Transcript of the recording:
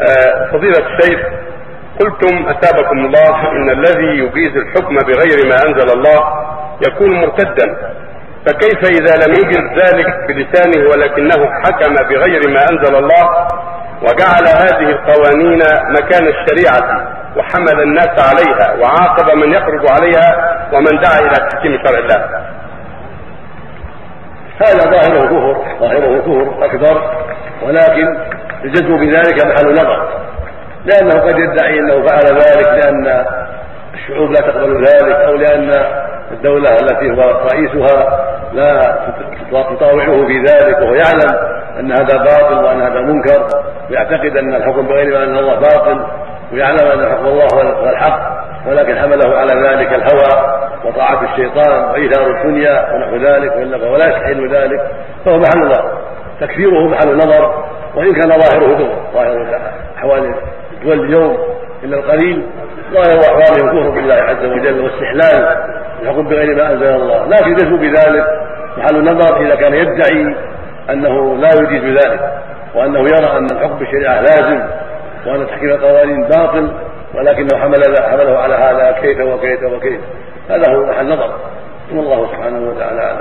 آه، فضيلة الشيخ قلتم أثابكم الله إن الذي يجيز الحكم بغير ما أنزل الله يكون مرتدا. فكيف إذا لم يجز ذلك بلسانه ولكنه حكم بغير ما أنزل الله وجعل هذه القوانين مكان الشريعة وحمل الناس عليها وعاقب من يخرج عليها ومن دعا إلى تحكيم شرع الله؟ هذا ظاهره كفر ظاهره كفر أكبر ولكن الجزم بذلك محل نظر. لأنه قد يدعي أنه فعل ذلك لأن الشعوب لا تقبل ذلك أو لأن الدولة التي هو رئيسها لا تطاوعه في ذلك وهو يعلم أن هذا باطل وأن هذا منكر. ويعتقد أن الحكم بغير ما أنزل الله باطل ويعلم أن حكم الله هو الحق ولكن حمله على ذلك الهوى وطاعة الشيطان وإيثار الدنيا ونحو ذلك وإلا ولا يستحل ذلك. فهو محل نظر. تكفيره محل نظر. وإن كان ظاهره كفر ظاهر أحوال الدول اليوم إلا القليل ظاهر أحوالهم كفر بالله عز وجل واستحلال الحكم بغير ما أنزل الله. لكن الجزم بذلك محل نظر إذا كان يدعي أنه لا يجيز ذلك وأنه يرى أن الحكم بالشريعة لازم وأن تحكيم القوانين باطل ولكنه حمل حمله على هذا كيف وكيف وكيف. هذا هو محل نظر. والله سبحانه وتعالى.